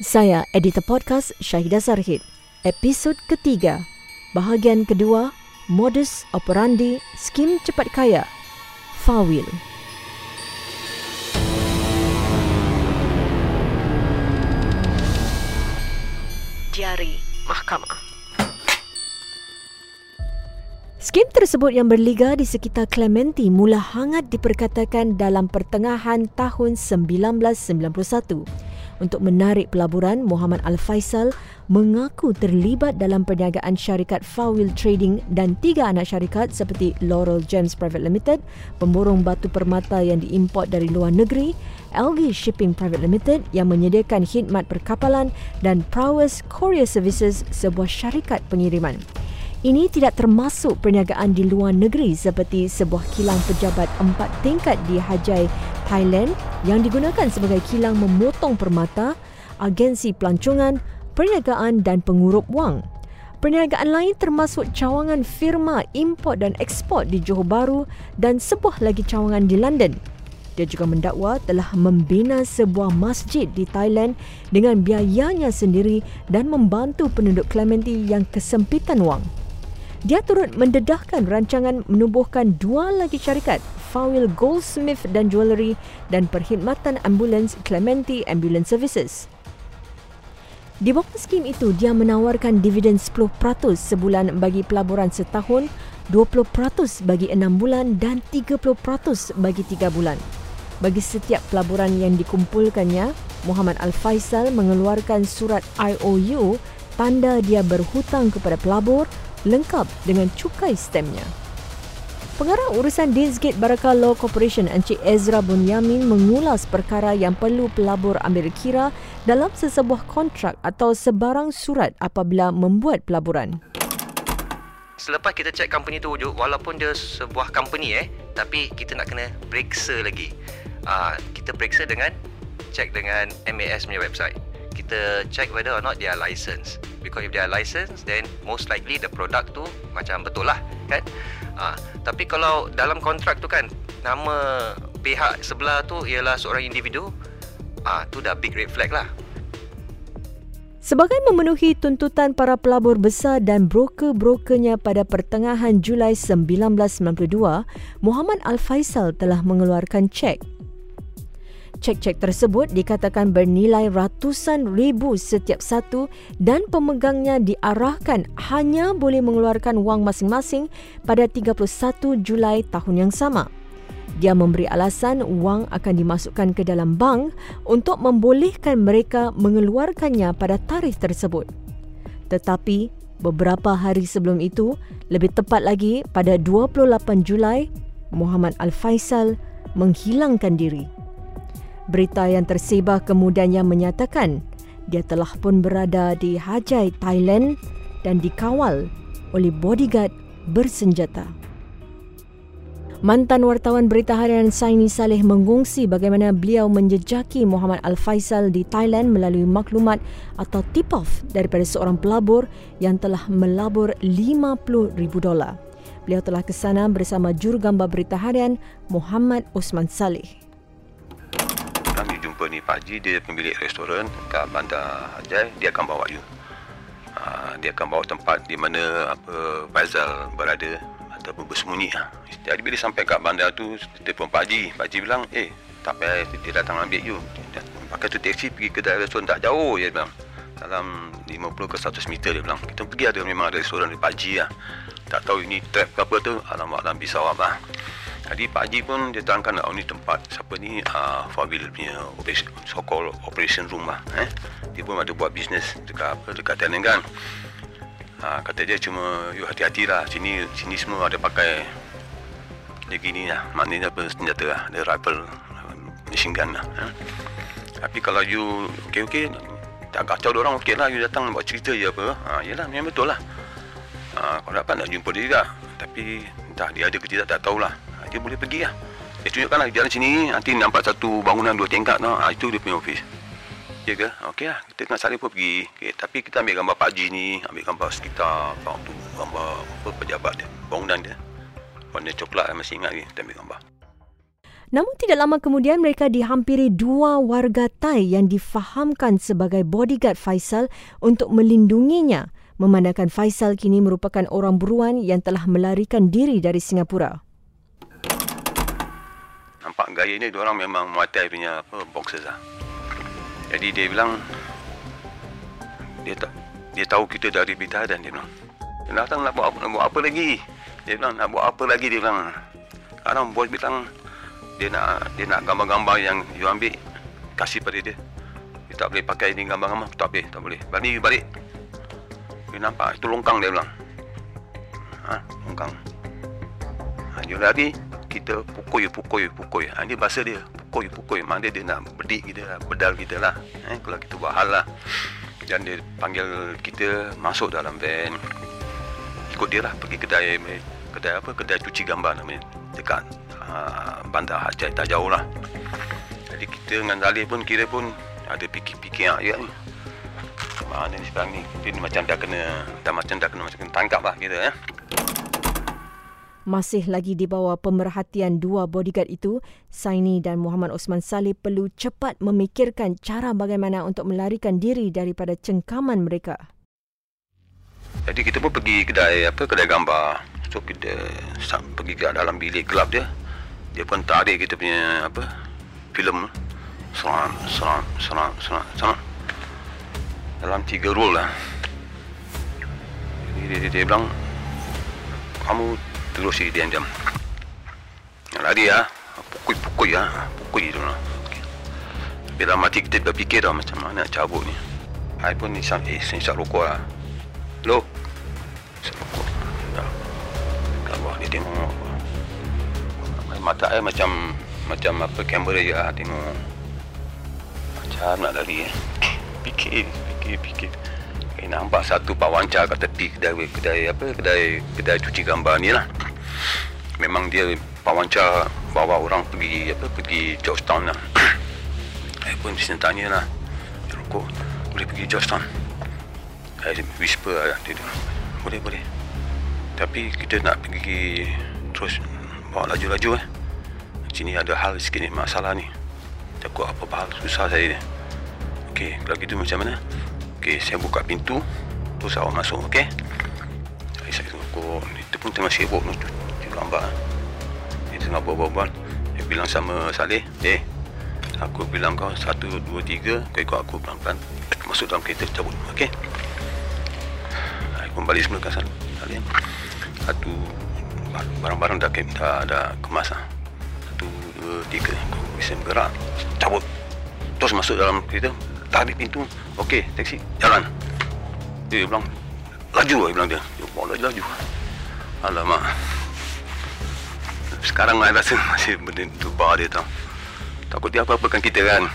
Saya editor podcast Syahidah Sarhid. Episod ketiga. Bahagian kedua, modus operandi skim cepat kaya. Fawil. Diari Mahkamah. Skim tersebut yang berliga di sekitar Clementi mula hangat diperkatakan dalam pertengahan tahun 1991 untuk menarik pelaburan Muhammad Al-Faisal mengaku terlibat dalam perniagaan syarikat Fawil Trading dan tiga anak syarikat seperti Laurel Gems Private Limited, pemborong batu permata yang diimport dari luar negeri, LG Shipping Private Limited yang menyediakan khidmat perkapalan dan Prowess Courier Services sebuah syarikat pengiriman. Ini tidak termasuk perniagaan di luar negeri seperti sebuah kilang pejabat empat tingkat di Hajai, Thailand yang digunakan sebagai kilang memotong permata, agensi pelancongan, perniagaan dan pengurup wang. Perniagaan lain termasuk cawangan firma import dan ekspor di Johor Bahru dan sebuah lagi cawangan di London. Dia juga mendakwa telah membina sebuah masjid di Thailand dengan biayanya sendiri dan membantu penduduk Clementi yang kesempitan wang. Dia turut mendedahkan rancangan menubuhkan dua lagi syarikat, Fawil Goldsmith dan Jewellery dan perkhidmatan ambulans Clementi Ambulance Services. Di bawah skim itu, dia menawarkan dividen 10% sebulan bagi pelaburan setahun, 20% bagi enam bulan dan 30% bagi tiga bulan. Bagi setiap pelaburan yang dikumpulkannya, Muhammad Al-Faisal mengeluarkan surat IOU tanda dia berhutang kepada pelabur lengkap dengan cukai stemnya. Pengarah urusan Deansgate Barakah Law Corporation Encik Ezra Bunyamin mengulas perkara yang perlu pelabur ambil kira dalam sesebuah kontrak atau sebarang surat apabila membuat pelaburan. Selepas kita check company tu wujud walaupun dia sebuah company eh tapi kita nak kena periksa lagi. Uh, kita periksa dengan check dengan MAS punya website. Kita check whether or not they are licensed because if they are licensed then most likely the product tu macam betul lah kan uh, tapi kalau dalam kontrak tu kan nama pihak sebelah tu ialah seorang individu ah tu dah big red flag lah. Sebagai memenuhi tuntutan para pelabur besar dan broker-brokernya pada pertengahan Julai 1992, Muhammad Al-Faisal telah mengeluarkan cek Cek-cek tersebut dikatakan bernilai ratusan ribu setiap satu dan pemegangnya diarahkan hanya boleh mengeluarkan wang masing-masing pada 31 Julai tahun yang sama. Dia memberi alasan wang akan dimasukkan ke dalam bank untuk membolehkan mereka mengeluarkannya pada tarikh tersebut. Tetapi beberapa hari sebelum itu, lebih tepat lagi pada 28 Julai, Muhammad Al-Faisal menghilangkan diri. Berita yang tersebar kemudiannya menyatakan dia telah pun berada di Hajai, Thailand dan dikawal oleh bodyguard bersenjata. Mantan wartawan berita harian Saini Saleh mengungsi bagaimana beliau menjejaki Muhammad Al-Faisal di Thailand melalui maklumat atau tip-off daripada seorang pelabur yang telah melabur RM50,000. Beliau telah ke sana bersama jurugambar berita harian Muhammad Osman Saleh jumpa ni Pak Haji dia pemilik restoran kat Bandar Hajai dia akan bawa you. Uh, dia akan bawa tempat di mana apa Faizal berada ataupun bersembunyi. Uh. jadi bila sampai kat bandar tu telefon Pak Haji Pak Haji bilang eh tak payah dia datang ambil you. Dia pakai tu taksi pergi ke restoran tak jauh dia bilang. Dalam 50 ke 100 meter dia bilang. Kita pergi ada memang ada restoran di Pak Haji lah. Tak tahu ini trap ke apa tu. Alamak dalam pisau apa jadi Pak Haji pun dia terangkan oh, ni tempat siapa ni uh, Fawil punya operation, so called operation room lah eh. Dia pun ada buat bisnes dekat apa dekat Thailand kan. Uh, kata dia cuma you hati-hati lah. Sini sini semua ada pakai dia gini lah. Maknanya apa senjata lah. Dia rifle machine gun lah eh. tapi kalau you okey-okey tak kacau orang okey lah. You datang buat cerita je apa. Ha, yelah memang betul lah. Ha, kalau dapat nak jumpa dia juga. Tapi entah dia ada ke tidak tak tahulah dia boleh pergi lah. Dia tunjukkan lah jalan sini nanti nampak satu bangunan dua tingkat no. ha, itu dia punya office ya ke? Ok lah. Kita nak saling pun pergi. Okay. tapi kita ambil gambar Pak Haji ni ambil gambar sekitar tu, gambar apa pejabat dia bangunan dia. Warna coklat masih ingat ni kita ambil gambar. Namun tidak lama kemudian mereka dihampiri dua warga Thai yang difahamkan sebagai bodyguard Faisal untuk melindunginya. Memandangkan Faisal kini merupakan orang buruan yang telah melarikan diri dari Singapura. Nampak gaya ni orang memang Muay Thai punya apa boxers lah. Jadi dia bilang dia tak dia tahu kita dari berita dan dia bilang dia datang nak buat, nak buat apa lagi? Dia bilang nak buat apa lagi? Dia bilang. Sekarang bos bilang dia nak dia nak gambar-gambar yang you ambil kasih pada dia. Dia tak boleh pakai ni gambar-gambar tak boleh tak boleh. Balik balik. Dia nampak itu longkang dia bilang. Ha longkang. Ha, dia lari kita pukul pukul pukul. Ha, ini bahasa dia pukul pukul. Mana dia nak bedik kita bedal kita lah. Eh, kalau kita buat hal lah. Dan dia panggil kita masuk dalam van. Ikut dia lah pergi kedai kedai apa? Kedai cuci gambar namanya. Dekat uh, bandar Hajai tak jauh lah. Jadi kita dengan Zalih pun kira pun ada fikir-fikir ayat ni. Mana ni sekarang ni? Dia ni macam dah kena dah macam dah kena macam kena tangkap lah kita ya. Masih lagi di bawah pemerhatian dua bodyguard itu, Saini dan Muhammad Osman Saleh perlu cepat memikirkan cara bagaimana untuk melarikan diri daripada cengkaman mereka. Jadi kita pun pergi kedai apa kedai gambar. So kita pergi ke dalam bilik gelap dia. Dia pun tarik kita punya apa filem. Seram, seram, seram, seram, seram. Dalam tiga roll lah. Jadi dia, dia, dia bilang Kamu terus si diam-diam Lari ya Pukul-pukul ya Pukul itu lah Bila mati kita berfikir dah macam mana nak cabut ni. Saya pun isap, eh, isap rokok lah Hello Isap rokok. Dia tengok. Mata saya macam macam apa kamera je lah tengok. Macam nak lari eh. fikir fikir fikir. Eh, nampak satu pawancar kat tepi kedai kedai apa kedai kedai cuci gambar ni lah memang dia pawancar bawa orang pergi apa pergi Georgetown lah saya pun mesti tanya lah rokok boleh pergi Georgetown saya whisper lah dia boleh boleh tapi kita nak pergi terus bawa laju-laju eh. Sini ada hal sikit ni masalah ni. Takut apa-apa hal susah saya ni. Okey, kalau gitu macam mana? Okey, saya buka pintu terus awak masuk, okey? Saya tengok itu pun tengah sibuk. Dia gambar. Dia tengah buat-buat. Dia bilang sama Saleh, "Eh, aku bilang kau satu, dua, tiga, kau ikut aku pelan-pelan masuk dalam kereta cabut, okey?" Aku kembali semula ke sana. Saleh satu barang-barang dah, dah, dah kemas lah. Satu, dua, tiga. Aku bisa bergerak. Cabut. Terus masuk dalam kereta. Tarik pintu. Okey, taksi. Jalan. Dia bilang, laju lah. Dia bilang dia. Dia bawa laju, laju. Alamak. Sekarang saya rasa masih benda tu bar dia tau. Takut dia apa-apakan kita kan.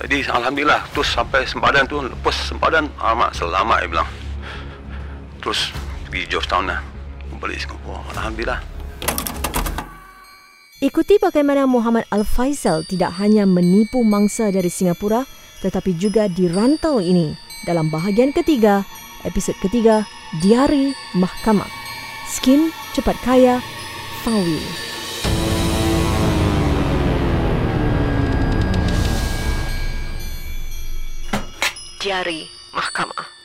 Jadi Alhamdulillah terus sampai sempadan tu lepas sempadan amat selamat dia bilang. Terus pergi Georgetown lah. Balik Singapura. Alhamdulillah. Ikuti bagaimana Muhammad Al-Faisal tidak hanya menipu mangsa dari Singapura tetapi juga di rantau ini dalam bahagian ketiga, episod ketiga, Diari Mahkamah. Skim Cepat Kaya, Fawi. Diari Mahkamah.